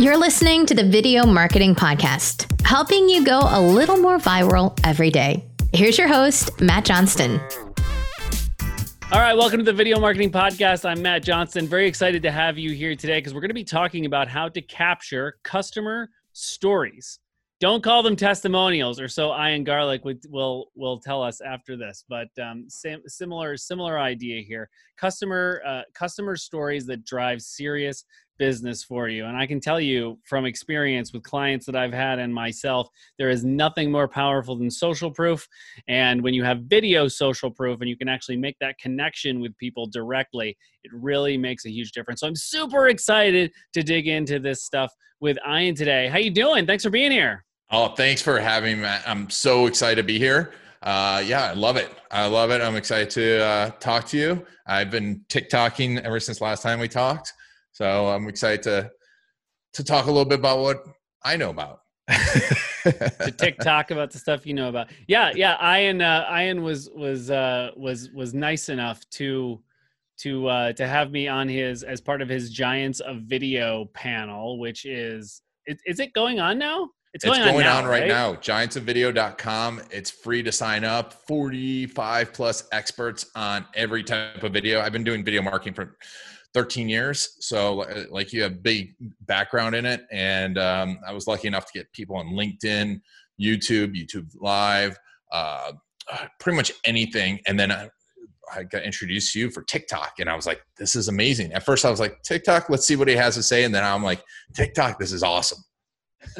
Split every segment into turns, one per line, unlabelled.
You're listening to the Video Marketing Podcast, helping you go a little more viral every day. Here's your host, Matt Johnston.
All right, welcome to the Video Marketing Podcast. I'm Matt Johnston. Very excited to have you here today because we're going to be talking about how to capture customer stories. Don't call them testimonials, or so Ian Garlic would, will will tell us after this. But um, similar similar idea here. Customer uh, customer stories that drive serious business for you. And I can tell you from experience with clients that I've had and myself, there is nothing more powerful than social proof. And when you have video social proof and you can actually make that connection with people directly, it really makes a huge difference. So I'm super excited to dig into this stuff with Ian today. How you doing? Thanks for being here.
Oh, thanks for having me. I'm so excited to be here. Uh, yeah, I love it. I love it. I'm excited to uh, talk to you. I've been TikToking ever since last time we talked. So I'm excited to to talk a little bit about what I know about.
to TikTok about the stuff you know about. Yeah, yeah. Ian uh, Ian was was uh, was was nice enough to to uh, to have me on his as part of his Giants of Video panel, which is is, is it going on now?
It's going, it's going on, now, on, right, right now. Giantsofvideo.com. It's free to sign up. 45 plus experts on every type of video. I've been doing video marketing for 13 years. So like you have big background in it. And um, I was lucky enough to get people on LinkedIn, YouTube, YouTube Live, uh, uh, pretty much anything. And then I, I got introduced to you for TikTok. And I was like, this is amazing. At first I was like, TikTok, let's see what he has to say. And then I'm like, TikTok, this is awesome.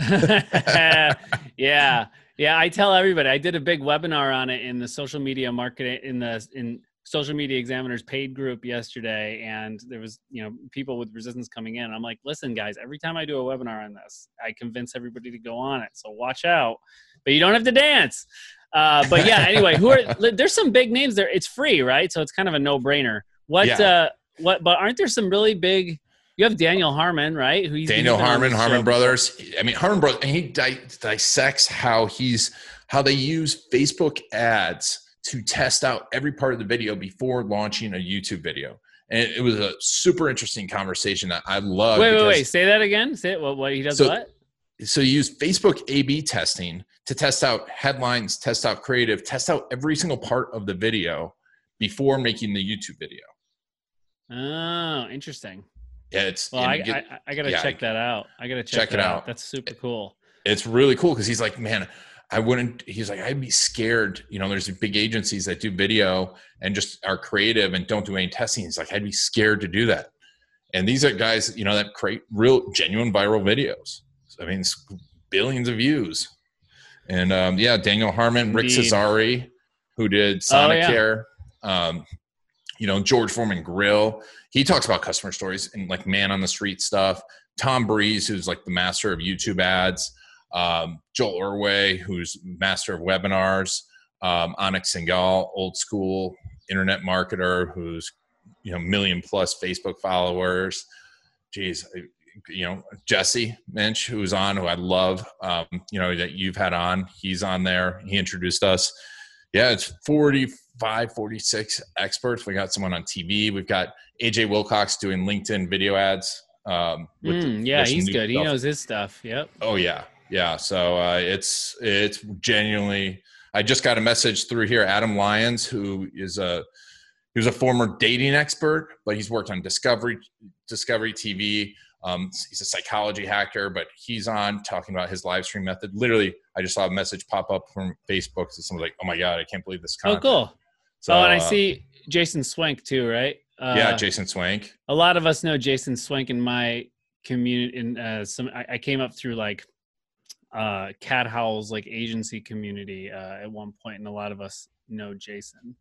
yeah. Yeah, I tell everybody. I did a big webinar on it in the social media marketing in the in social media examiners paid group yesterday and there was you know people with resistance coming in i'm like listen guys every time i do a webinar on this i convince everybody to go on it so watch out but you don't have to dance uh, but yeah anyway who are there's some big names there it's free right so it's kind of a no-brainer what yeah. uh what but aren't there some really big you have Daniel Harmon, right?
Who Daniel Harmon, Harmon Brothers. I mean, Harmon Brothers, and he di- dissects how he's how they use Facebook ads to test out every part of the video before launching a YouTube video. And it was a super interesting conversation that I love.
Wait, wait, wait. Say that again. Say it. What, what he does so, what?
So you use Facebook A/B testing to test out headlines, test out creative, test out every single part of the video before making the YouTube video.
Oh, interesting.
Yeah, it's.
Well, I, get, I, I, gotta yeah, check that out. I gotta check, check it out. out. That's super cool.
It's really cool because he's like, man, I wouldn't, he's like, I'd be scared. You know, there's big agencies that do video and just are creative and don't do any testing. He's like, I'd be scared to do that. And these are guys, you know, that create real, genuine viral videos. I mean, billions of views. And um, yeah, Daniel Harmon, Rick Cesari, who did Sonicare, oh, yeah. um, you know, George Foreman Grill. He talks about customer stories and like man on the street stuff. Tom Breeze, who's like the master of YouTube ads um, Joel Erway, who's master of webinars, um, Anik Singal, old school internet marketer, who's you know million plus Facebook followers. Geez, you know Jesse Minch, who's on, who I love. Um, you know that you've had on. He's on there. He introduced us. Yeah, it's 45, 46 experts. We got someone on TV. We've got AJ Wilcox doing LinkedIn video ads. Um,
mm, yeah, he's good. Stuff. He knows his stuff. Yep.
Oh yeah, yeah so uh, it's it's genuinely i just got a message through here adam lyons who is a he was a former dating expert but he's worked on discovery discovery tv um, he's a psychology hacker but he's on talking about his live stream method. Literally i just saw a message pop up from facebook so someone's like oh my god i can't believe this
content. oh cool. So, oh and i uh, see jason swenk too right?
Uh, yeah jason swenk.
a lot of us know jason swenk in my community in uh, some I, I came up through like uh, Cat Howl's like agency community uh, at one point, and a lot of us know Jason.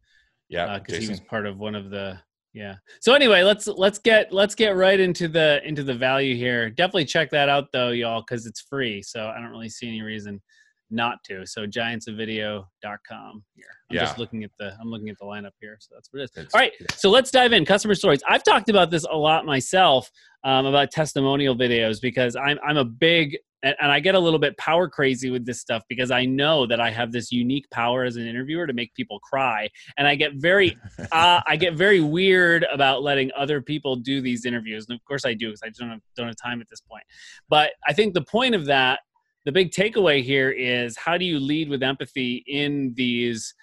Yeah,
because uh, he was part of one of the yeah. So anyway, let's let's get let's get right into the into the value here. Definitely check that out though, y'all, because it's free. So I don't really see any reason not to. So giantsofvideo.com here. I'm yeah. just looking at the I'm looking at the lineup here. So that's what it is. It's, All right. So let's dive in. Customer stories. I've talked about this a lot myself um, about testimonial videos because I'm I'm a big and, and I get a little bit power crazy with this stuff because I know that I have this unique power as an interviewer to make people cry, and I get very, uh, I get very weird about letting other people do these interviews, and of course I do because I don't have, don't have time at this point. But I think the point of that, the big takeaway here is how do you lead with empathy in these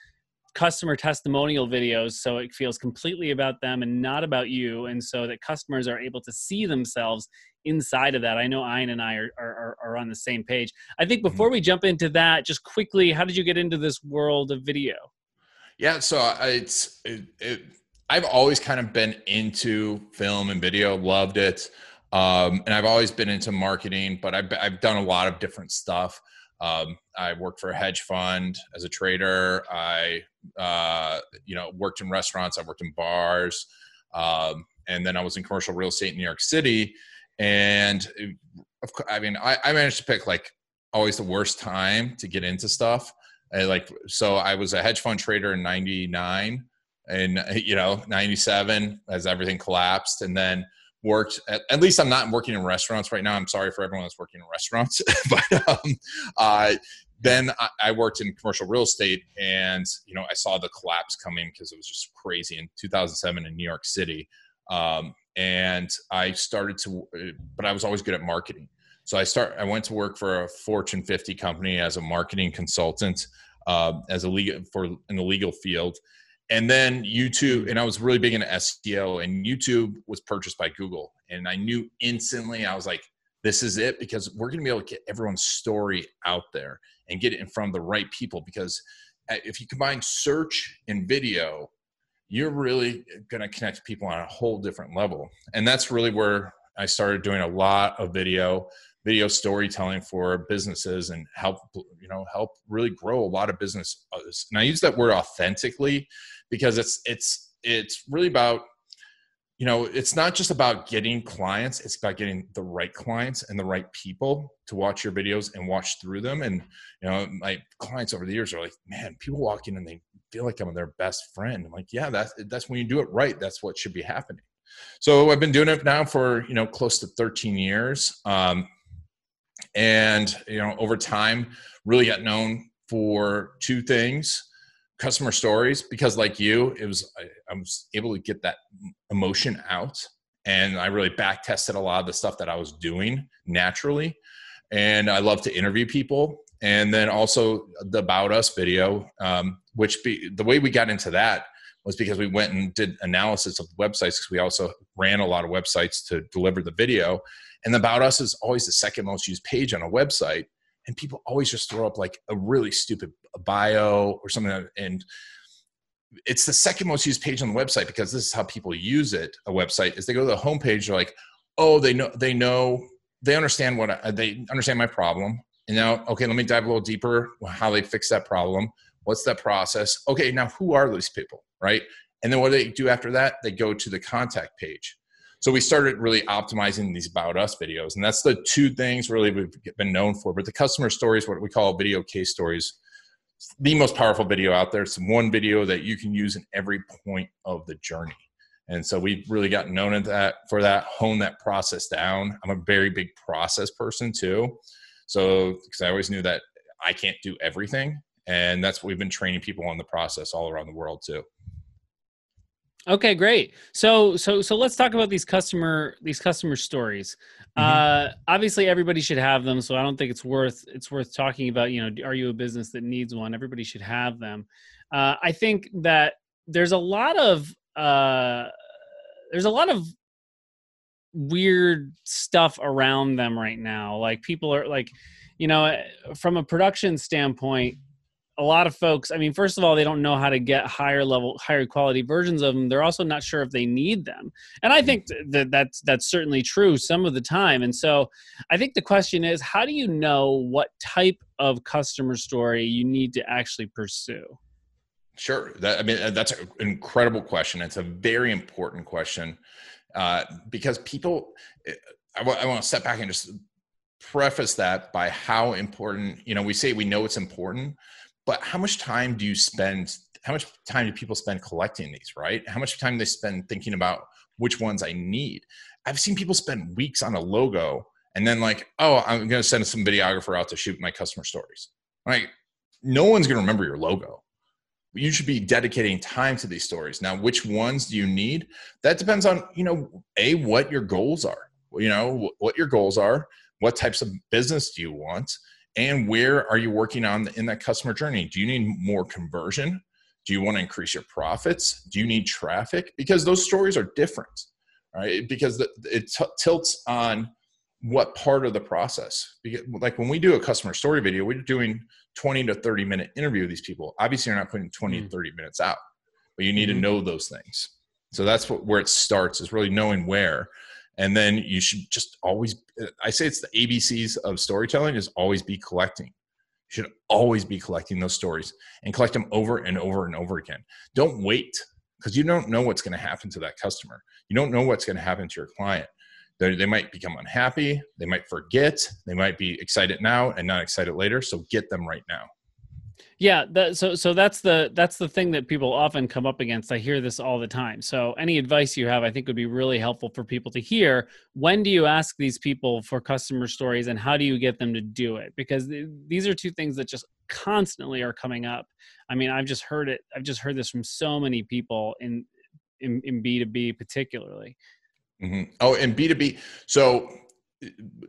customer testimonial videos so it feels completely about them and not about you and so that customers are able to see themselves inside of that? I know Ian and i are, are, are on the same page. I think mm-hmm. before we jump into that just quickly how did you get into this world of video?
Yeah so it's it, it, i've always kind of been into film and video loved it um, and i've always been into marketing but I've, I've done a lot of different stuff um, I worked for a hedge fund as a trader. I, uh, you know, worked in restaurants. I worked in bars, um, and then I was in commercial real estate in New York City. And course, I mean, I, I managed to pick like always the worst time to get into stuff. And like, so I was a hedge fund trader in '99, and you know, '97 as everything collapsed, and then worked at, at, least i'm not working in restaurants right now. I'm sorry for everyone that's working in restaurants. But um, uh, then I, I, worked in commercial real estate and you know i saw the collapse coming because it was just crazy in 2007 in new york city. Um, and i started to but i was always good at marketing. So i start i went to work for a fortune 50 company as a marketing consultant uh, as a legal for in the legal field and then YouTube, and I was really big into SEO, and YouTube was purchased by Google. And I knew instantly, I was like, this is it because we're going to be able to get everyone's story out there and get it in front of the right people. Because uh, if you combine search and video, you're really going to connect people on a whole different level. And that's really where I started doing a lot of video video storytelling for businesses and help you know help really grow a lot of business and i use that word authentically because it's it's it's really about you know it's not just about getting clients it's about getting the right clients and the right people to watch your videos and watch through them. And you know my clients over the years are like man people walk in and they feel like i'm their best friend. I'm like yeah that's that's when you do it right that's what should be happening. So i've been doing it now for you know close to 13 years um, and you know over time really got known for two things customer stories because like you it was I, I, was able to get that emotion out and i really back tested a lot of the stuff that i was doing naturally and i love to interview people and then also the about us video um, which be the way we got into that was because we went and did analysis of websites because we also ran a lot of websites to deliver the video and the about us is always the second most used page on a website. And people always just throw up like a really stupid bio or something. And it's the second most used page on the website because this is how people use it. A website is they go to the homepage, they're like, oh, they know, they know, they understand what I, they understand my problem. And now, okay, let me dive a little deeper. How they fix that problem? What's that process? Okay, now who are these people, right? And then what do they do after that? They go to the contact page. So we started really optimizing these about us videos. And that's the two things really we've been known for. But the customer stories, what we call video case stories, the most powerful video out there. It's one video that you can use in every point of the journey. And so we've really gotten known at that for that, hone that process down. I'm a very big process person too. So because I always knew that I can't do everything. And that's what we've been training people on the process all around the world too.
Okay, great. So so so let's talk about these customer these customer stories. Mm-hmm. Uh, obviously, everybody should have them. So I don't think it's worth it's worth talking about. You know, are you a business that needs one? Everybody should have them. Uh, I think that there's a lot of uh, there's a lot of weird stuff around them right now. Like people are like, you know, from a production standpoint, a lot of folks i mean first of all they don't know how to get higher level higher quality versions of them they're also not sure if they need them. And i think that that's that's certainly true some of the time. And so i think the question is how do you know what type of customer story you need to actually pursue?
Sure. That, i mean that's an incredible question. It's a very important question uh, because people eh, I, w- I want to step back and just preface that by how important you know we say we know it's important but how much time do you spend how much time do people spend collecting these right how much time they spend thinking about which ones i need i've seen people spend weeks on a logo and then like, oh, I'm going to send some videographer out to shoot my customer stories. Like, no one's going to remember your logo. You should be dedicating time to these stories. Now, which ones do you need? That depends on, you know, A, what your goals are, you know, what your goals are, what types of business do you want, and where are you working on in that customer journey? Do you need more conversion? Do you want to increase your profits? Do you need traffic? Because those stories are different, right? Because it t- tilts on what part of the process because like when we do a customer story video we're doing 20 to 30 minute interview with these people obviously you're not putting 20 mm. to 30 minutes out but you need mm-hmm. to know those things so that's what, where it starts is really knowing where and then you should just always i say it's the abcs of storytelling is always be collecting you should always be collecting those stories and collect them over and over and over again don't wait because you don't know what's going to happen to that customer you don't know what's going to happen to your client they they might become unhappy. They might forget. They might be excited now and not excited later. So get them right now.
Yeah, that, so so that's the that's the thing that people often come up against. I hear this all the time. So any advice you have, I think, would be really helpful for people to hear. When do you ask these people for customer stories, and how do you get them to do it? Because th- these are two things that just constantly are coming up. I mean, I've just heard it. I've just heard this from so many people in in, in B two B particularly.
Mm-hmm. Oh, and B two B. So,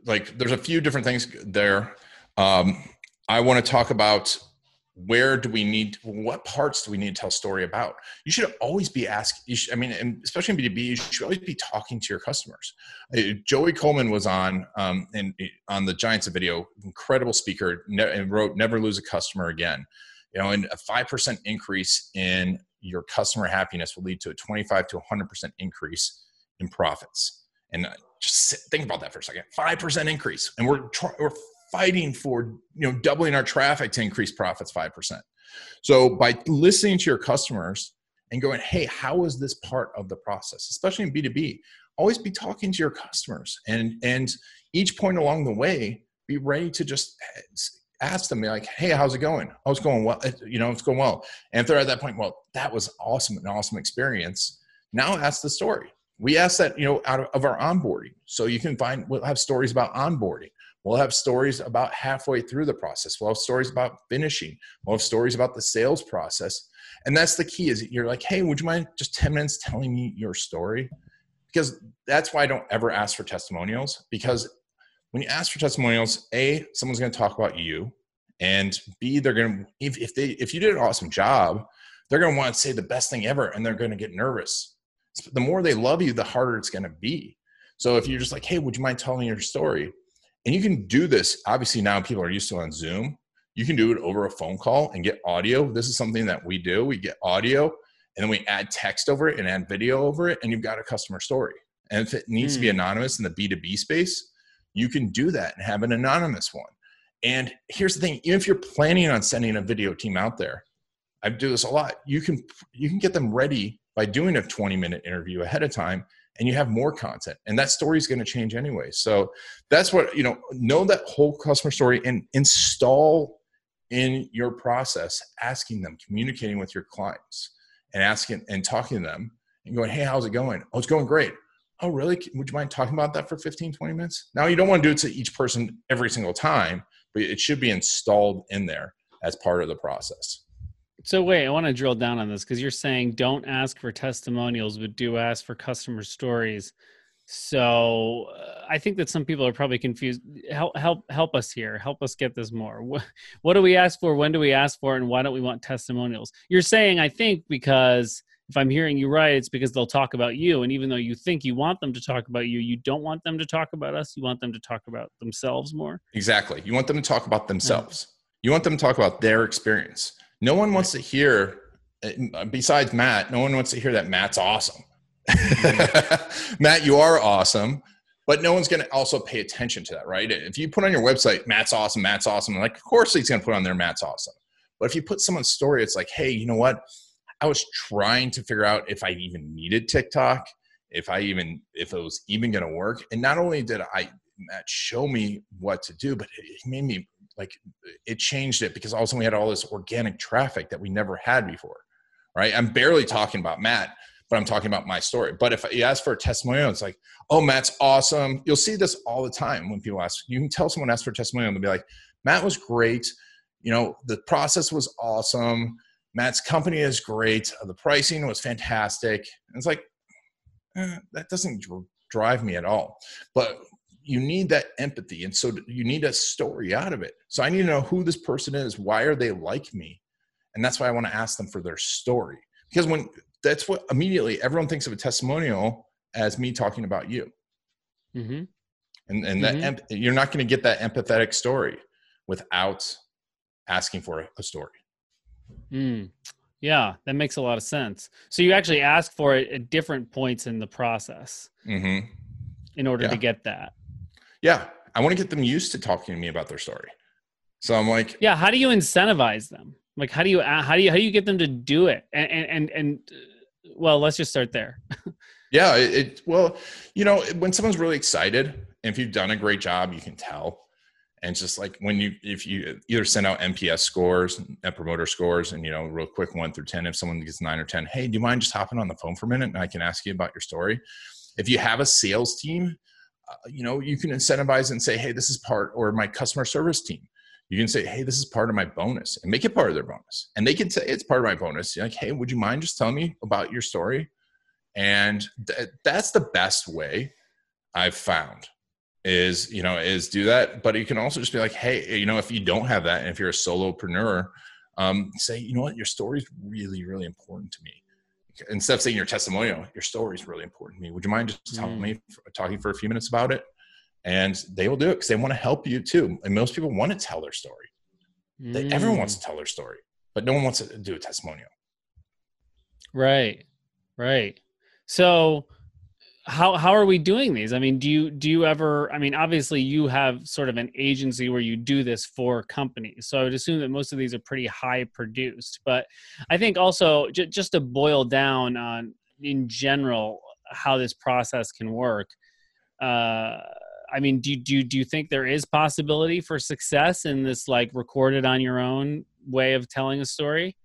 like, there's a few different things there. Um, I want to talk about where do we need what parts do we need to tell story about you should always be asking i mean and especially in b2b you should always be talking to your customers joey coleman was on um, and on the giants of video incredible speaker and wrote never lose a customer again you know and a 5% increase in your customer happiness will lead to a 25 to 100% increase in profits. And uh, just sit, think about that for a second. Five percent increase, and we're try, we're fighting for you know doubling our traffic to increase profits five percent. So by listening to your customers and going, hey, how is this part of the process, especially in B two B? Always be talking to your customers, and and each point along the way, be ready to just ask them like, hey, how's it going? Oh, it's going well. You know, it's going well. And if they're at that point, well, that was awesome, an awesome experience. Now ask the story we ask that you know out of, our onboarding so you can find we'll have stories about onboarding we'll have stories about halfway through the process. We'll have stories about finishing. We'll have stories about the sales process. And that's the key is you're like hey would you mind just 10 minutes telling me your story? Because that's why i don't ever ask for testimonials because when you ask for testimonials a someone's going to talk about you and b they're to if, if they if you did an awesome job they're going to want to say the best thing ever and they're going to get nervous. The more they love you, the harder it's going to be. So if you're just like, hey, would you mind telling your story? And you can do this. Obviously, now people are used to on Zoom. You can do it over a phone call and get audio. This is something that we do. We get audio and then we add text over it and add video over it, and you've got a customer story. And if it needs mm. to be hmm. anonymous in the B2B space, you can do that and have an anonymous one. And here's the thing, if you're planning on sending a video team out there, I do this a lot. You can you can get them ready by doing a 20 minute interview ahead of time and you have more content and that story is going to change anyway. So that's what you know know that whole customer story and install in your process asking them communicating with your clients and asking and talking to them and going hey how's it going? Oh it's going great. Oh really? Would you mind talking about that for 15 20 minutes? Now you don't want to do it to each person every single time but it should be installed in there as part of the process
so wait, I want to drill down on this because you're saying don't ask for testimonials, but do ask for customer stories. So uh, I think that some people are probably confused. Help, help, help us here. Help us get this more. What, what do we ask for? When do we ask for? And why don't we want testimonials? You're saying, I think, because if I'm hearing you right, it's because they'll talk about you. And even though you think you want them to talk about you, you don't want them to talk about us. You want them to talk about themselves more.
Exactly. You want them to talk about themselves. You want them to talk about their experience no one wants to hear, uh, besides Matt, no one wants to hear that Matt's awesome. Matt, you are awesome, but no one's going to also pay attention to that, right? If you put on your website, Matt's awesome, Matt's awesome, like, of course he's going to put on there, Matt's awesome. But if you put someone's story, it's like, hey, you know what? I was trying to figure out if I even needed TikTok, if I even, if it was even going to work. And not only did I, Matt show me what to do, but it made me like it changed it because all of a sudden we had all this organic traffic that we never had before right i'm barely talking about matt but I'm talking about my story. But if you ask for a testimonial, it's like, oh, Matt's awesome. You'll see this all the time when people ask. You can tell someone ask for a testimonial, and they'll be like, Matt was great. You know, the process was awesome. Matt's company is great. The pricing was fantastic. And it's like, eh, that doesn't drive me at all. But you need that empathy. And so you need a story out of it. So I need to know who this person is. Why are they like me? And that's why I want to ask them for their story. Because when that's what immediately everyone thinks of a testimonial as me talking about you. Mm-hmm. And, and mm-hmm. that you're not going to get that empathetic story without asking for a, story.
Mm. Yeah, that makes a lot of sense. So you actually ask for it at different points in the process mm-hmm. in order yeah. to get that.
Yeah, I want to get them used to talking to me about their story. So I'm like,
yeah, how do you incentivize them? Like, how do you how do you how do you get them to do it? And and and, and well, let's just start there.
yeah, it, it well, you know, when someone's really excited, if you've done a great job, you can tell and just like when you if you either send out nps scores net promoter scores and you know real quick one through 10 if someone gets 9 or 10 hey do you mind just hopping on the phone for a minute and i can ask you about your story if you have a sales team uh, you know you can incentivize and say hey this is part or my customer service team. You can say hey this is part of my bonus and make it part of their bonus. And they can say it's part of my bonus. You're like hey would you mind just telling me about your story? And th- that's the best way i've found is you know is do that. But you can also just be like hey you know if you don't have that and if you're a solopreneur um, say you know what? Your story is really really important to me instead of saying your testimonial your story is really important to me would you mind just telling mm. me talking for a few minutes about it and they will do it because they want to help you too and most people want to tell their story mm. they, everyone wants to mm. tell their story but no one wants to do a testimonial
right right so how how are we doing these? I mean do you do you ever i mean obviously you have sort of an agency where you do this for companies. So i would assume that most of these are pretty high produced but i think also j- just to boil down on in general how this process can work uh i mean do, do, do you think there is possibility for success in this like recorded on your own way of telling a story?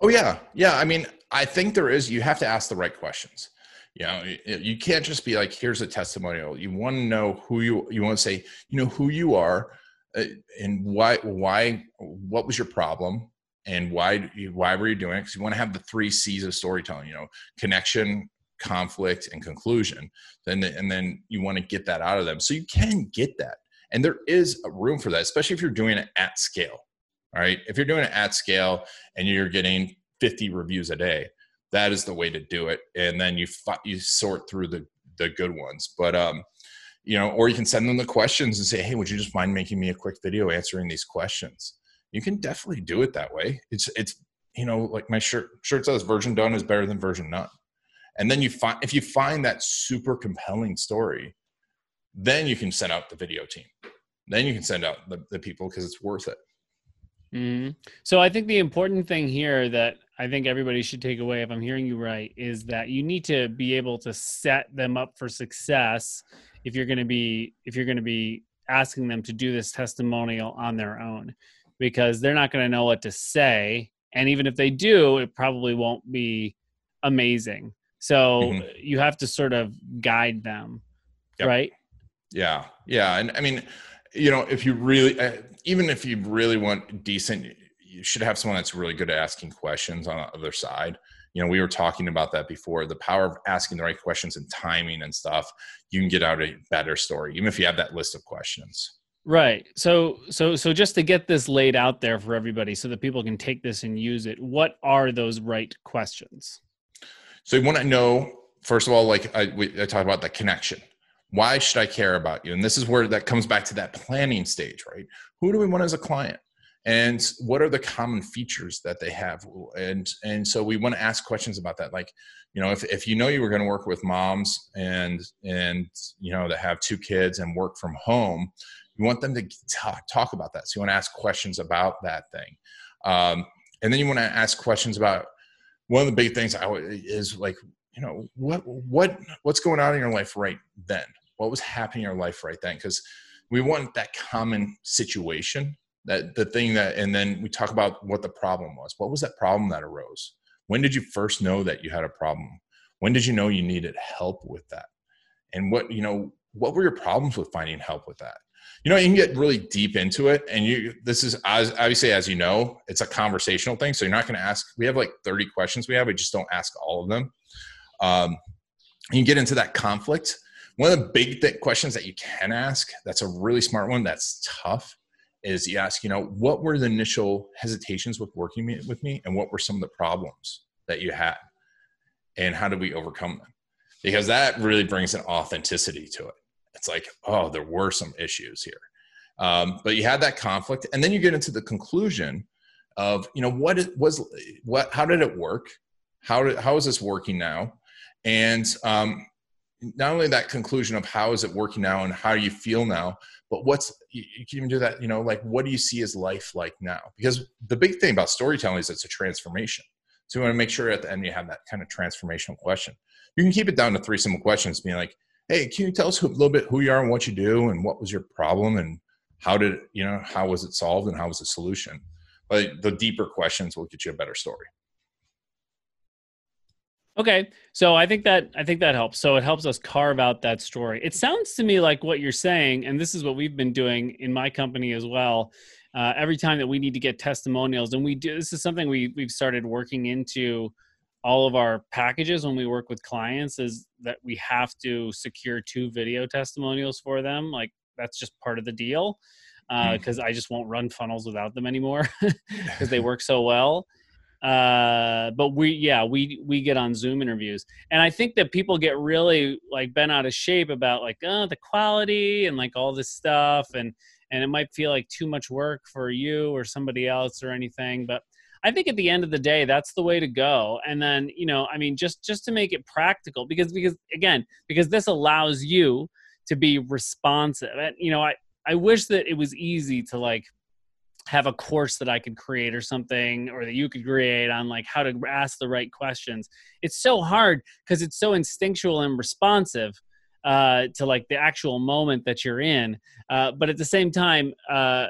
Oh yeah. Yeah. I mean i think there is. You have to ask the right questions you know you can't just be like here's a testimonial. You want to know who you you want to say you know who you are uh, and why why what was your problem and why why were you doing it? Because you want to have the three c's of storytelling you know connection conflict and conclusion. Then and then you want to get that out of them. So you can get that and there is a room for that especially if you're doing it at scale all right? If you're doing it at scale and you're getting 50 reviews a day that is the way to do it. And then you you sort through the the good ones. But um you know or you can send them the questions and say hey would you just mind making me a quick video answering these questions? You can definitely do it that way. It's it's you know like my shirt shirt says version done is better than version none. And then you find if you find that super compelling story then you can send out the video team. Then you can send out the, the people because it's worth it
mm-hmm. so i think the important thing here that I think everybody should take away, if I'm hearing you right, is that you need to be able to set them up for success if you're going to be if you're going to be asking them to do this testimonial on their own because they're not going to know what to say and even if they do it probably won't be amazing so mm-hmm. you have to sort of guide them yep. right
yeah yeah and i mean you know if you really uh, even if you really want decent you should have someone that's really good at asking questions on the other side. You know, we were talking about that before. The power of asking the right questions and timing and stuff, you can get out a better story, even if you have that list of questions.
Right. So so so just to get this laid out there for everybody so that people can take this and use it, what are those right questions?
So you want to know first of all like I we, I talked about the connection. Why should I care about you? And this is where that comes back to that planning stage, right? Who do we want as a client? and what are the common features that they have and and so we want to ask questions about that like you know if, if you know you were going to work with moms and and you know that have two kids and work from home you want them to talk, talk about that so you want to ask questions about that thing um, and then you want to ask questions about one of the big things I, is like you know what what what's going on in your life right then what was happening in your life right then? Because we want that common situation that the thing that and then we talk about what the problem was. What was that problem that arose? When did you first know that you had a problem? When did you know you needed help with that? And what you know what were your problems with finding help with that? You know you can get really deep into it and you this is as obviously as you know it's a conversational thing so you're not going to ask we have like 30 questions we have we just don't ask all of them. Um, you get into that conflict one of the big th- questions that you can ask that's a really smart one that's tough is you ask you know what were the initial hesitations with working me, with me and what were some of the problems that you had? And how did we overcome them? Because that really brings an authenticity to it. It's like oh there were some issues here. Um, but you had that conflict and then you get into the conclusion of you know what it was what how did it work? How did how is this working now? And um, not only that conclusion of how is it working now and how do you feel now but what's you, can even do that you know like what do you see as life like now? Because the big thing about storytelling is it's a transformation. So you want to make sure at the end you have that kind of transformational question. You can keep it down to three simple questions being like hey can you tell us a little bit who you are and what you do and what was your problem and how did you know how was it solved and how was the solution? But the deeper questions will get you a better story
Okay, so I think that I think that helps. So it helps us carve out that story. It sounds to me like what you're saying, and this is what we've been doing in my company as well. Uh, every time that we need to get testimonials, and we do this is something we we've started working into all of our packages when we work with clients is that we have to secure two video testimonials for them. Like that's just part of the deal because uh, hmm. I just won't run funnels without them anymore because they work so well uh but we yeah we we get on zoom interviews. And i think that people get really like bent out of shape about like oh the quality and like all this stuff. And and it might feel like too much work for you or somebody else or anything. But i think at the end of the day that's the way to go. And then you know i mean just just to make it practical because because again because this allows you to be responsive. And you know i i wish that it was easy to like have a course that I could create or something, or that you could create on like how to ask the right questions. It's so hard because it's so instinctual and responsive uh, to like the actual moment that you're in. Uh, but at the same time, uh,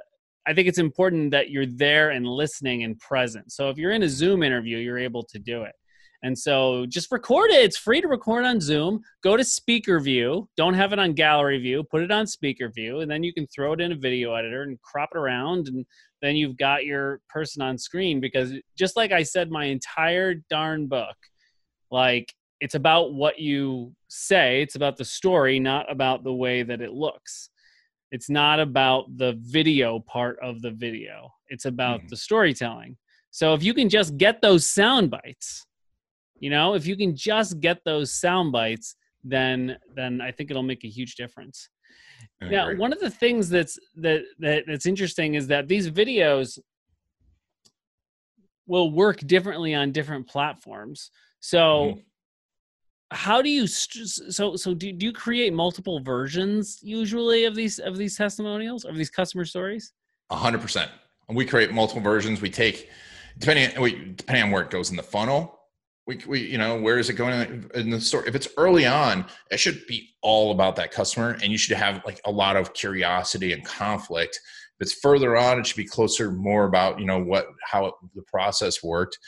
I think it's important that you're there and listening and present. So if you're in a Zoom interview, you're able to do it. And so just record it. It's free to record on Zoom. Go to speaker view. Don't have it on gallery view. Put it on speaker view. And then you can throw it in a video editor and crop it around. And then you've got your person on screen. Because just like I said, my entire darn book, like it's about what you say, it's about the story, not about the way that it looks. It's not about the video part of the video, it's about mm-hmm. the storytelling. So if you can just get those sound bites, you know, if you can just get those sound bites, then then I think it'll make a huge difference. now, one of the things that's that, that that's interesting is that these videos will work differently on different platforms. So mm-hmm. how do you so so do, do you create multiple versions usually of these of these testimonials of these customer stories?
A hundred percent. We create multiple versions. We take depending depending on where it goes in the funnel we, we you know where is it going? In the store if it's early on it should be all about that customer and you should have like a lot of curiosity and conflict. If it's further on it should be closer more about you know what how it, the process worked.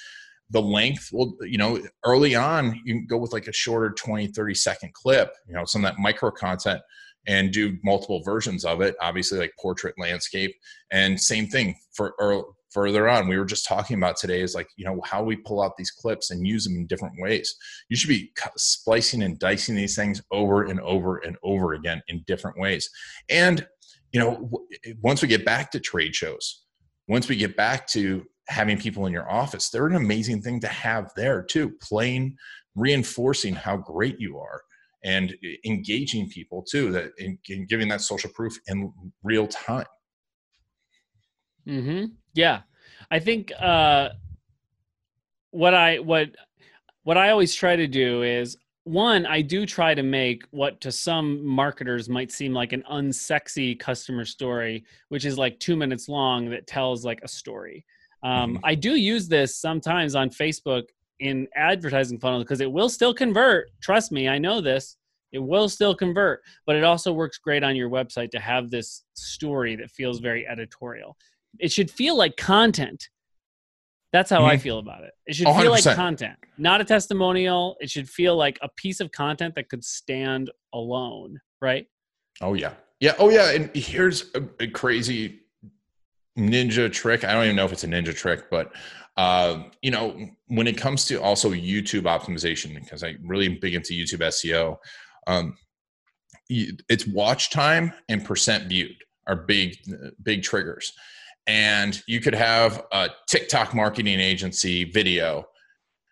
The length will you know early on you can go with like a shorter 20 30 second clip you know some of that micro content and do multiple versions of it obviously like portrait landscape and same thing for further on. We were just talking about today is like you know how we pull out these clips and use them in different ways. You should be splicing and dicing these things over and over and over again in different ways. And you know once we get back to trade shows once we get back to having people in your office they're an amazing thing to have there too playing reinforcing how great you are and engaging people too that in giving that social proof in real time
hmm Yeah, I think uh, what I what what I always try to do is one, I do try to make what to some marketers might seem like an unsexy customer story, which is like two minutes long that tells like a story. Um, mm-hmm. I do use this sometimes on Facebook in advertising funnels because it will still convert. Trust me, I know this. It will still convert, but it also works great on your website to have this story that feels very editorial it should feel like content That's how I
Mhm.
feel about it. It should
Oh,
feel like content, not a testimonial. It should feel like a piece of content that could stand alone, right?
Oh yeah, yeah. Oh yeah. And here's a, a crazy ninja trick. I don't even know if it's a ninja trick, but uh, you know, when it comes to also YouTube optimization, because I really am big into YouTube SEO, um, it's watch time and percent viewed are big, big triggers. And you could have a TikTok marketing agency video.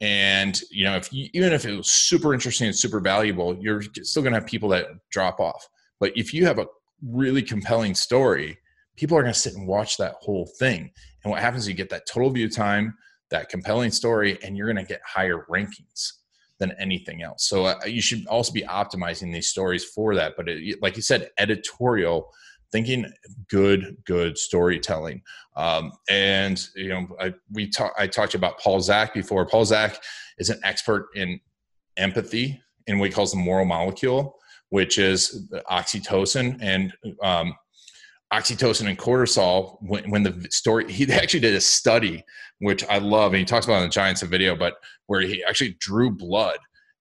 And you know if you, even if it was super interesting and super valuable you're still going to have people that drop off. But if you have a really compelling story people are going to sit and watch that whole thing. And what happens is you get that total view time that compelling story and you're going to get higher rankings than anything else. So uh, you should also be optimizing these stories for that. But it, like you said editorial thinking good good storytelling. Um, and you know I, we talk, I talked about Paul Zak before. Paul Zak is an expert in empathy in what he calls the moral molecule which is oxytocin and um, oxytocin and cortisol when, when the story he actually did a study which i love and he talks about in the giants of video but where he actually drew blood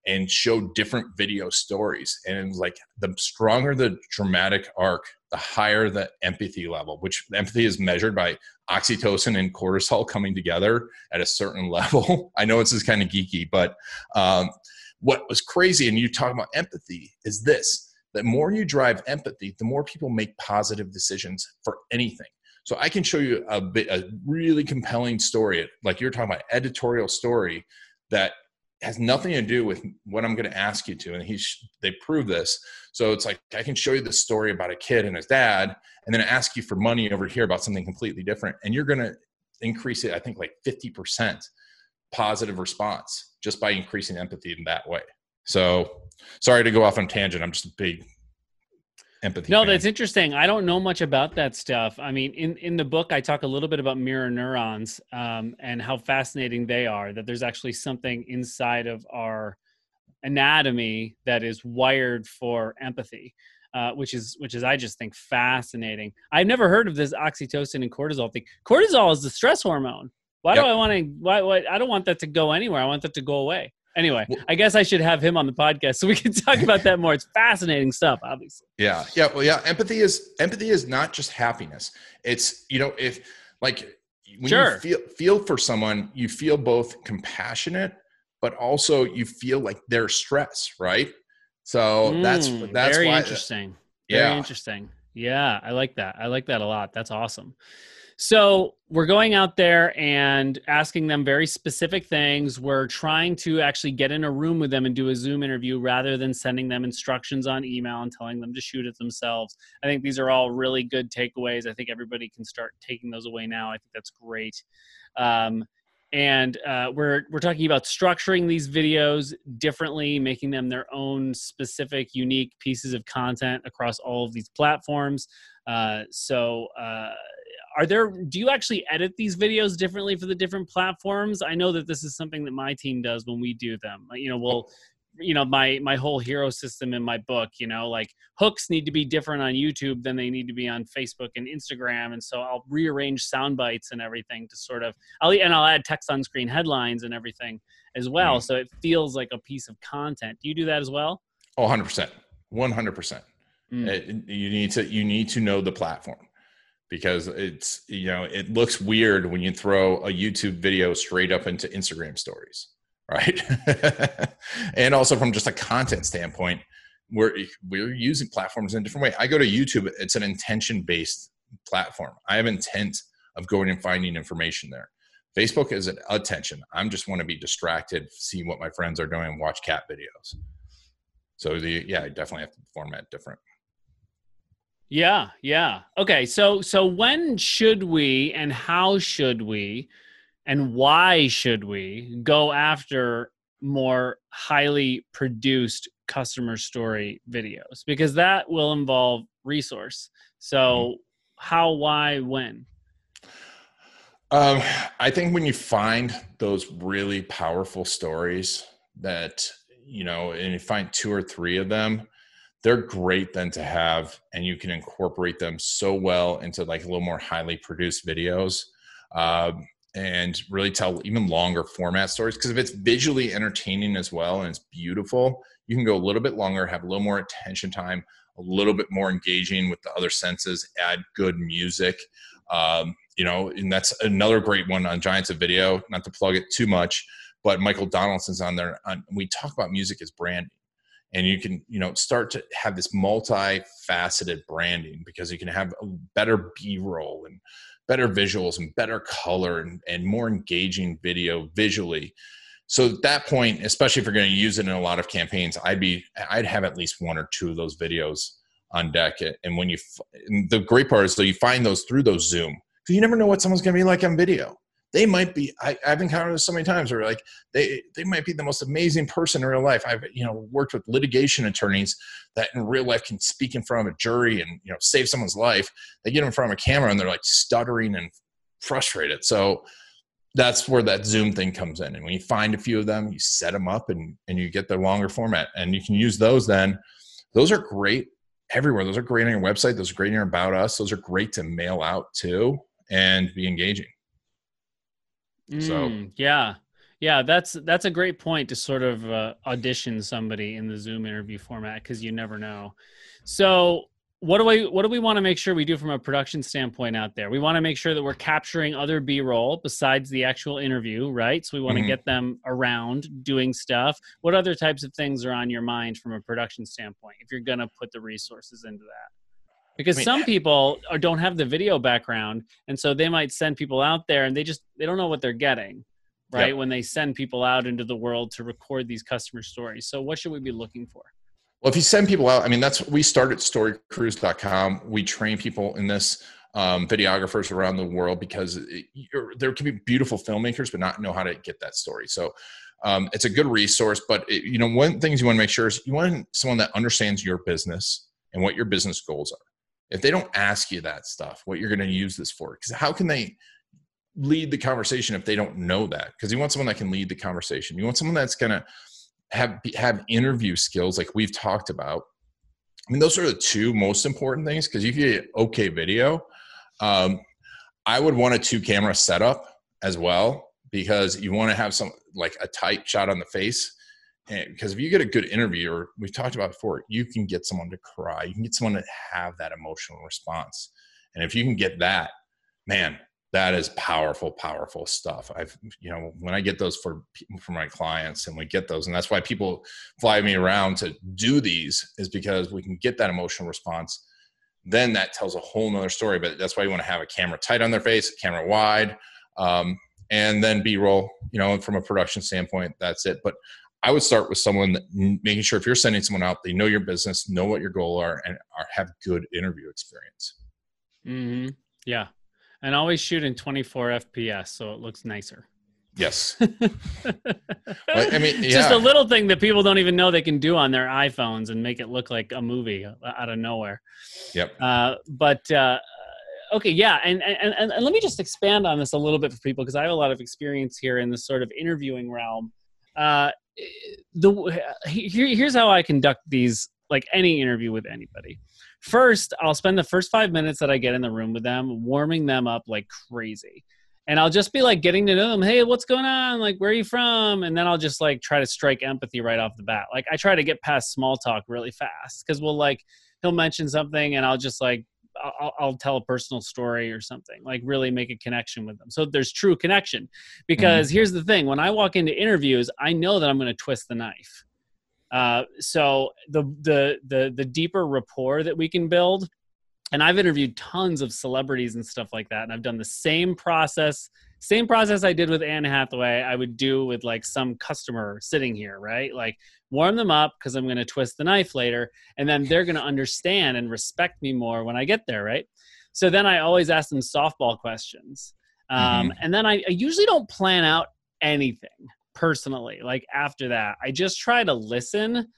and show different video stories. And like the stronger the dramatic arc the higher the empathy level which empathy is measured by oxytocin and cortisol coming together at a certain level. I know this is kind of geeky but um, what was crazy and you talk about empathy is this the more you drive empathy the more people make positive decisions for anything. So i can show you a bit a really compelling story like you're talking about editorial story that has nothing to do with what i'm going to ask you to and they prove this. So it's like i can show you the story about a kid and his dad and then ask you for money over here about something completely different and you're going to increase it i think like 50% positive response just by increasing empathy in that way. So sorry to go off on tangent i'm just a big empathy
No,
fan.
that's interesting. I don't know much about that stuff. I mean, in in the book, I talk a little bit about mirror neurons um, and how fascinating they are. That there's actually something inside of our anatomy that is wired for empathy. Uh, which is which is I just think fascinating. I've never heard of this oxytocin and cortisol thing. Cortisol is the stress hormone. Why
Yep.
do I want to? Why, why? I don't want that to go anywhere. I want that to go away. Anyway,
Well-
I guess I should have him on the podcast so we can talk about that more. It's fascinating stuff, obviously.
Yeah, yeah, well, yeah. Empathy is empathy is not just happiness. It's you know if like when
Sure.
you feel feel for someone, you feel both compassionate, but also you feel like their stress, right? So that's
Mm,
that's
very
why.
interesting. Very
Yeah,
interesting. Yeah, I like that. I like that a lot. That's awesome. So we're going out there and asking them very specific things. We're trying to actually get in a room with them and do a Zoom interview rather than sending them instructions on email and telling them to shoot it themselves. I think these are all really good takeaways. I think everybody can start taking those away now. I think that's great. Um, and uh, we're we're talking about structuring these videos differently, making them their own specific, unique pieces of content across all of these platforms. Uh, so, uh, are there? Do you actually edit these videos differently for the different platforms? I know that this is something that my team does when we do them. You know, we'll you know my my whole hero system in my book you know like hooks need to be different on youtube than they need to be on facebook and instagram and so i'll rearrange sound bites and everything to sort of i'll and i'll add text on screen headlines and everything as well
Mhm.
so it feels like a piece of content do you do that as well
oh, 100 percent, one hundred percent.
Mm.
You need to you need to know the platform because it's you know it looks weird when you throw a YouTube video straight up into Instagram stories, right? and also from just a content standpoint, we're we're using platforms in a different way. I go to YouTube; it's an intention based platform. I have intent of going and finding information there. Facebook is an attention. I'm just want to be distracted, see what my friends are doing, watch cat videos. So the yeah, I definitely have to format different.
Yeah, yeah. Okay, so so when should we and how should we and why should we go after more highly produced customer story videos? Because that will involve resource. So how, why, when?
Um, I think when you find those really powerful stories that you know, and you find two or three of them, they're great then to have, and you can incorporate them so well into like a little more highly produced videos. Um, and really tell even longer format stories because if it's visually entertaining as well and it's beautiful you can go a little bit longer have a little more attention time a little bit more engaging with the other senses add good music um, you know and that's another great one on giants of video not to plug it too much but michael donaldson's on there on, we talk about music as branding and you can you know start to have this multifaceted branding because you can have a better b-roll and better visuals and better color and, and more engaging video visually. So at that point especially if you're going to use it in a lot of campaigns i'd be i'd have at least one or two of those videos on deck. And when you and the great part is that you find those through those zoom because you never know what someone's going to be like on video they might be I, have encountered this so many times where like they they might be the most amazing person in real life. I've you know worked with litigation attorneys that in real life can speak in front of a jury and you know save someone's life. They get in front of a camera and they're like stuttering and frustrated. So that's where that zoom thing comes in. And when you find a few of them you set them up and and you get the longer format. And you can use those then. Those are great everywhere. Those are great on your website. Those are great your about us. Those are great to mail out too and be engaging
so mm, yeah, yeah, that's that's a great point to sort of uh, audition somebody in the Zoom interview format because you never know. So what do we what do we want to make sure we do from a production standpoint out there? We want to make sure that we're capturing other B-roll besides the actual interview, right? So we want mm-hmm. to get them around doing stuff. What other types of things are on your mind from a production standpoint if you're going to put the resources into that? Because I mean, some people are, don't have the video background and so they might send people out there and they just they don't know what they're getting right yep. when they send people out into the world to record these customer stories. So what should we be looking for?
Well if you send people out i mean that's we start started storycrews.com we train people in this um, videographers around the world because it, there can be beautiful filmmakers but not know how to get that story. So um, it's a good resource but it, you know one things you want to make sure is you want someone that understands your business and what your business goals are if they don't ask you that stuff, what you're going to use this for, because how can they lead the conversation if they don't know that? Because you want someone that can lead the conversation. You want someone that's going to have have interview skills, like we've talked about. I mean, those are the two most important things because you get okay video. Um, I would want a two camera setup as well because you want to have some like a tight shot on the face because if you get a good interviewer, we've talked about before, you can get someone to cry. You can get someone to have that emotional response. And if you can get that, man, that is powerful, powerful stuff. I've, you know, when I get those for for my clients, and we get those, and that's why people fly me around to do these, is because we can get that emotional response. Then that tells a whole nother story. But that's why you want to have a camera tight on their face, camera wide, um, and then B-roll. You know, from a production standpoint, that's it. But I would start with someone that, making sure if you're sending someone out, they know your business, know what your goal are, and are, have good interview experience.
Mm-hmm. Yeah, and always shoot in 24 FPS so it looks nicer.
Yes. I mean, yeah.
just a little thing that people don't even know they can do on their iPhones and make it look like a movie out of nowhere.
Yep.
Uh, but uh, okay, yeah, and, and and and let me just expand on this a little bit for people because I have a lot of experience here in this sort of interviewing realm. Uh, the here, here's how I conduct these like any interview with anybody. First, I'll spend the first five minutes that I get in the room with them, warming them up like crazy. And I'll just be like getting to know them. Hey, what's going on? Like, where are you from? And then I'll just like try to strike empathy right off the bat. Like, I try to get past small talk really fast because we'll like, he'll mention something and I'll just like I'll, I'll, tell a personal story or something like really make a connection with them so there's true connection because mm-hmm. here's the thing when i walk into interviews i know that i'm going to twist the knife uh, so the, the the the deeper rapport that we can build and i've interviewed tons of celebrities and stuff like that and i've done the same process same process I did with Anne Hathaway, I would do with like some customer sitting here, right? Like warm them up because I'm going to twist the knife later. And then they're going to understand and respect me more when I get there, right? So then I always ask them softball questions. Um, mm-hmm. And then I, I usually don't plan out anything personally. Like after that, I just try to listen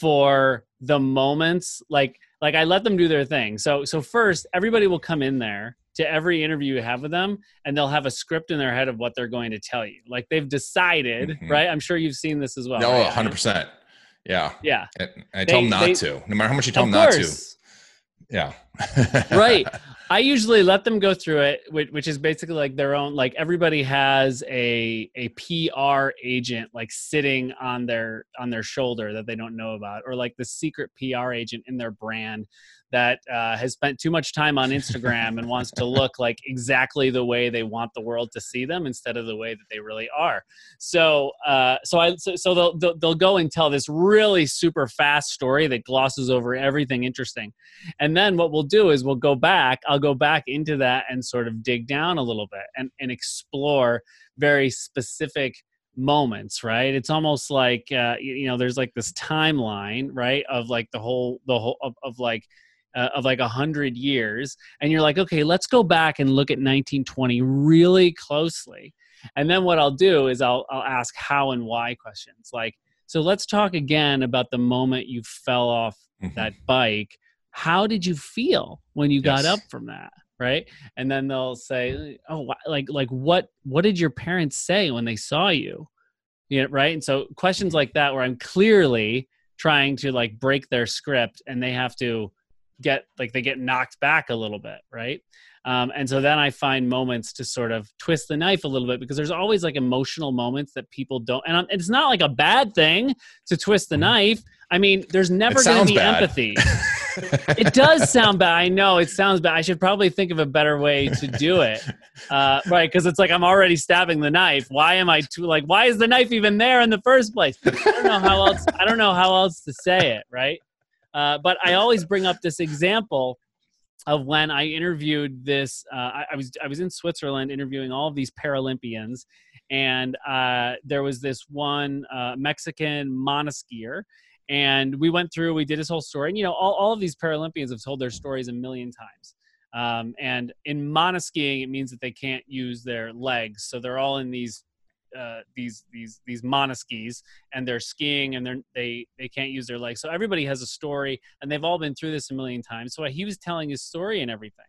for the moments like like I let them do their thing. So so first everybody will come in there to every interview you have with them and they'll have a script in their head of what they're going to tell you. Like they've decided mm-hmm. right? I'm sure you've seen this as well.
No
right?
100% yeah.
Yeah.
I, I tell them not they, to. No matter how much you tell them not to. yeah
right. I usually let them go through it, which, is basically like their own. Like everybody has a a PR agent like sitting on their on their shoulder that they don't know about, or like the secret PR agent in their brand that uh, has spent too much time on Instagram and wants to look like exactly the way they want the world to see them instead of the way that they really are. So, uh, so I so, so they'll, they'll they'll go and tell this really super fast story that glosses over everything interesting, and then what we'll do is we'll go back. I'll go back into that and sort of dig down a little bit and and explore very specific moments right it's almost like uh, you know there's like this timeline right of like the whole the whole of, of like uh, of like a hundred years, and you're like, okay, let's go back and look at 1920 really closely. And then what I'll do is I'll I'll ask how and why questions. Like, so let's talk again about the moment you fell off mm-hmm. that bike. How did you feel when you yes. got up from that? right and then they'll say oh like like what what did your parents say when they saw you yeah right and so questions like that where i'm clearly trying to like break their script and they have to get like they get knocked back a little bit right um, and so then i find moments to sort of twist the knife a little bit because there's always like emotional moments that people don't and it's not like a bad thing to twist the mm-hmm. knife i mean there's never going to be bad. empathy it does sound bad. I know it sounds bad. I should probably think of a better way to do it. Uh, right because it's like i'm already stabbing the knife. Why am i too like why is the knife even there in the first place? I don't know how else i don't know how else to say it right? Uh, but I always bring up this example of when I interviewed this. Uh, I, I, was I was in Switzerland interviewing all of these Paralympians, and uh, there was this one uh, Mexican monoskier, and we went through. We did his whole story, and you know, all, all of these Paralympians have told their stories a million times. Um, and in monoskiing, it means that they can't use their legs, so they're all in these uh, these these these monoskis and they're skiing and they're they they can't use their legs so everybody has a story and they've all been through this a million times so he was telling his story and everything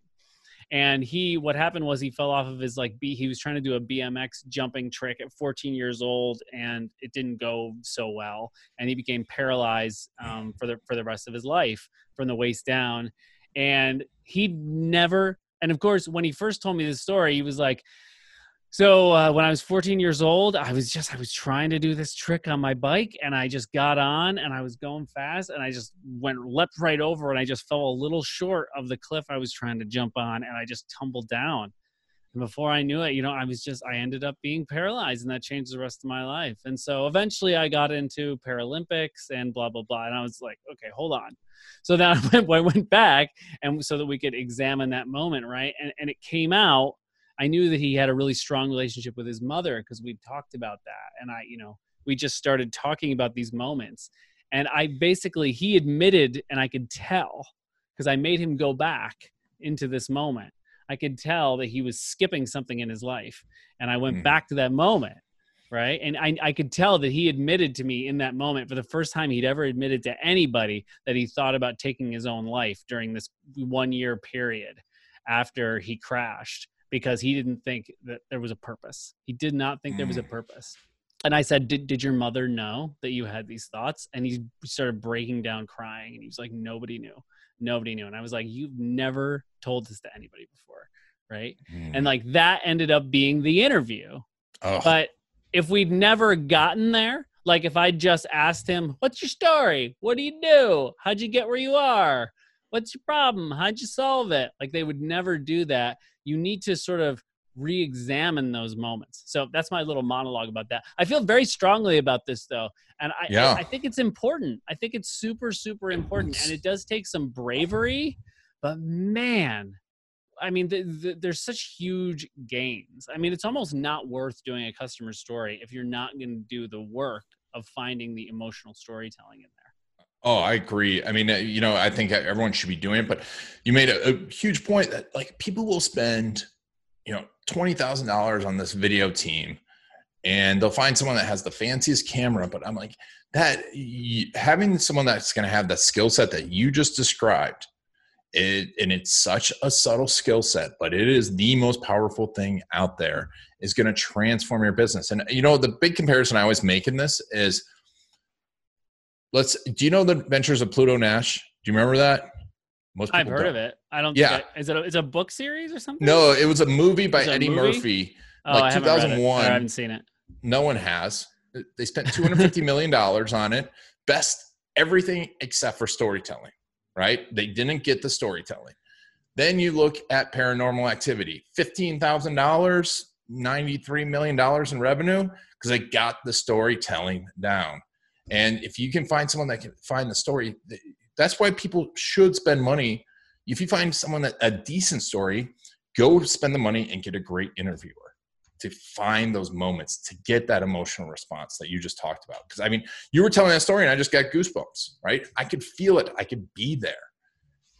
and he what happened was he fell off of his like b he was trying to do a bmx jumping trick at 14 years old and it didn't go so well and he became paralyzed um, for the for the rest of his life from the waist down and he never and of course when he first told me this story he was like so uh, when I was 14 years old, I was just I was trying to do this trick on my bike, and I just got on, and I was going fast, and I just went leapt right over, and I just fell a little short of the cliff I was trying to jump on, and I just tumbled down. And before I knew it, you know, I was just I ended up being paralyzed, and that changed the rest of my life. And so eventually, I got into Paralympics and blah blah blah, and I was like, okay, hold on. So then I went, I went back, and so that we could examine that moment, right? And and it came out I knew that he had a really strong relationship with his mother because we talked about that. And I, you know, we just started talking about these moments. And I basically, he admitted, and I could tell because I made him go back into this moment. I could tell that he was skipping something in his life. And I went mm. back to that moment. Right. And I, I could tell that he admitted to me in that moment for the first time he'd ever admitted to anybody that he thought about taking his own life during this one year period after he crashed because he didn't think that there was a purpose. He did not think there was a mm. purpose. And I said, did, did your mother know that you had these thoughts? And he started breaking down crying. And he was like, nobody knew. Nobody knew. And I was like, you've never told this to anybody before. Right. Mm. And like that ended up being the interview. Oh. But if we'd never gotten there, like if I just asked him, what's your story? What do you do? How'd you get where you are? What's your problem? How'd you solve it? Like they would never do that you need to sort of re-examine those moments. So that's my little monologue about that. I feel very strongly about this though, and I, yeah. I, I think it's important. I think it's super super important, and it does take some bravery. But man, I mean, the, the, there's such huge gains. I mean, it's almost not worth doing a customer story if you're not going to do the work of finding the emotional storytelling in.
Oh, I agree. I mean, uh, you know, I think everyone should be doing it, but you made a, a huge point that like people will spend, you know, $20,000 on this video team and they'll find someone that has the fanciest camera, but I'm like that having someone that's going to have that skill set that you just described it, and it's such a subtle skill set, but it is the most powerful thing out there is going to transform your business. And you know, the big comparison I always make in this is let's do you know the adventures of pluto nash do you remember that Most
I've
people
heard
don't.
of it. I don't.
Yeah.
Think I, is it? A, it's a book series or something?
No, it was a movie by
Is it a
Eddie
movie?
Murphy.
oh,
like
I haven't read it,
2001.
I haven't seen it.
No one has. They spent 250 million dollars on it. Best everything except for storytelling. Right? They didn't get the storytelling. Then you look at Paranormal Activity. Fifteen thousand dollars, 93 million dollars in revenue because they got the storytelling down. And if you can find someone that can find the story, that's why people should spend money. If you find someone that a decent story, go spend the money and get a great interviewer to find those moments to get that emotional response that you just talked about. Because I mean, you were telling that story and I just got goosebumps, right? I could feel it. I could be there.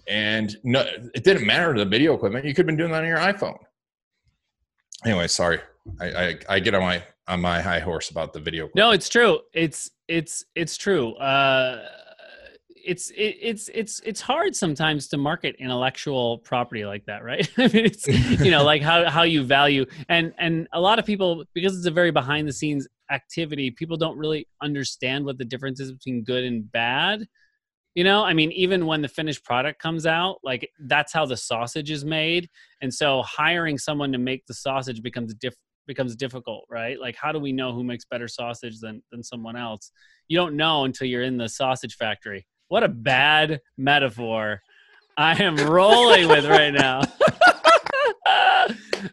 And no, it didn't matter the video equipment. You could have been doing that on your iPhone. Anyway, sorry. I, I, I get on my on my high horse about the video.
No, it's true. It's it's it's true. Uh, it's it, it's it's it's hard sometimes to market intellectual property like that, right? I mean, it's you know like how how you value and and a lot of people because it's a very behind the scenes activity, people don't really understand what the difference is between good and bad. You know, I mean, even when the finished product comes out, like that's how the sausage is made, and so hiring someone to make the sausage becomes diff becomes difficult, right? Like, how do we know who makes better sausage than than someone else? You don't know until you're in the sausage factory. What a bad metaphor I am rolling with right now.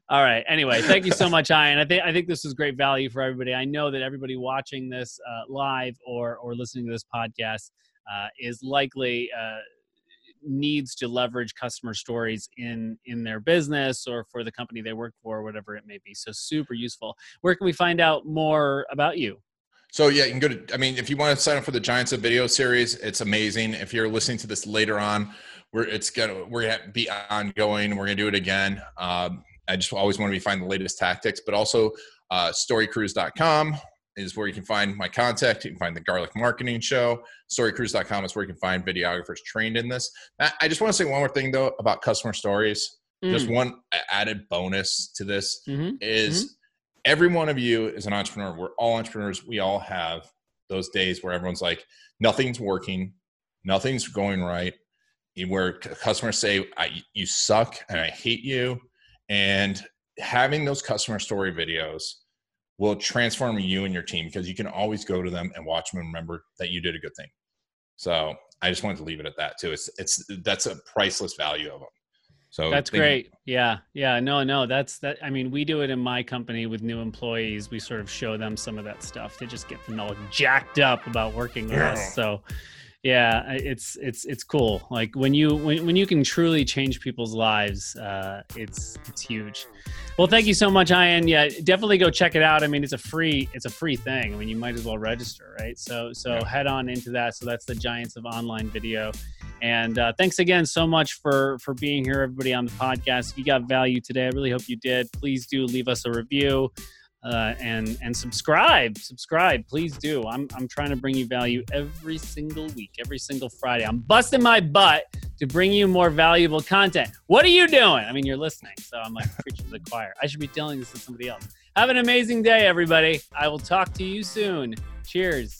All right. Anyway, thank you so much, Ian. I think I think this is great value for everybody. I know that everybody watching this uh, live or or listening to this podcast uh, is likely uh, needs to leverage customer stories in in their business or for the company they work for, whatever it may be. So super useful. Where can we find out more about you?
So yeah, you can go to. I mean, if you want to sign up for the Giants of Video series, it's amazing. If you're listening to this later on, we're it's gonna we're gonna be ongoing. We're gonna do it again. Um, I just always want to be find the latest tactics, but also uh, storycrews.com is where you can find my contact. You can find the Garlic Marketing Show. Storycrews.com is where you can find videographers trained in this. I just want to say one more thing though about customer stories. Just
Mm.
one added bonus to this
Mhm.
is every one of you is an entrepreneur. We're all entrepreneurs. We all have those days where everyone's like, nothing's working, nothing's going right. Where customers say, I, "You suck," and I hate you, and having those customer story videos will transform you and your team because you can always go to them and watch them and remember that you did a good thing. So I just wanted to leave it at that too. It's it's that's a priceless value of them. So
That's
you.
great. Yeah. Yeah. No, no, that's that. I mean, we do it in my company with new employees. We sort of show them some of that stuff to just get them all jacked up about working with
Yeah.
us. So, yeah, it's it's it's cool. Like when you when, when you can truly change people's lives, uh, it's it's huge. Well, thank you so much, Ian. Yeah, definitely go check it out. I mean, it's a free it's a free thing. I mean, you might as well register, right? So so
Yeah.
head on into that. So that's the Giants of Online Video. And uh, thanks again so much for for being here, everybody on the podcast. If you got value today, I really hope you did. Please do leave us a review uh, and and subscribe. Subscribe, please do. I'm I'm trying to bring you value every single week, every single Friday. I'm busting my butt to bring you more valuable content. What are you doing? I mean, you're listening, so I'm like preaching to the choir. I should be telling this to somebody else. Have an amazing day, everybody. I will talk to you soon. Cheers.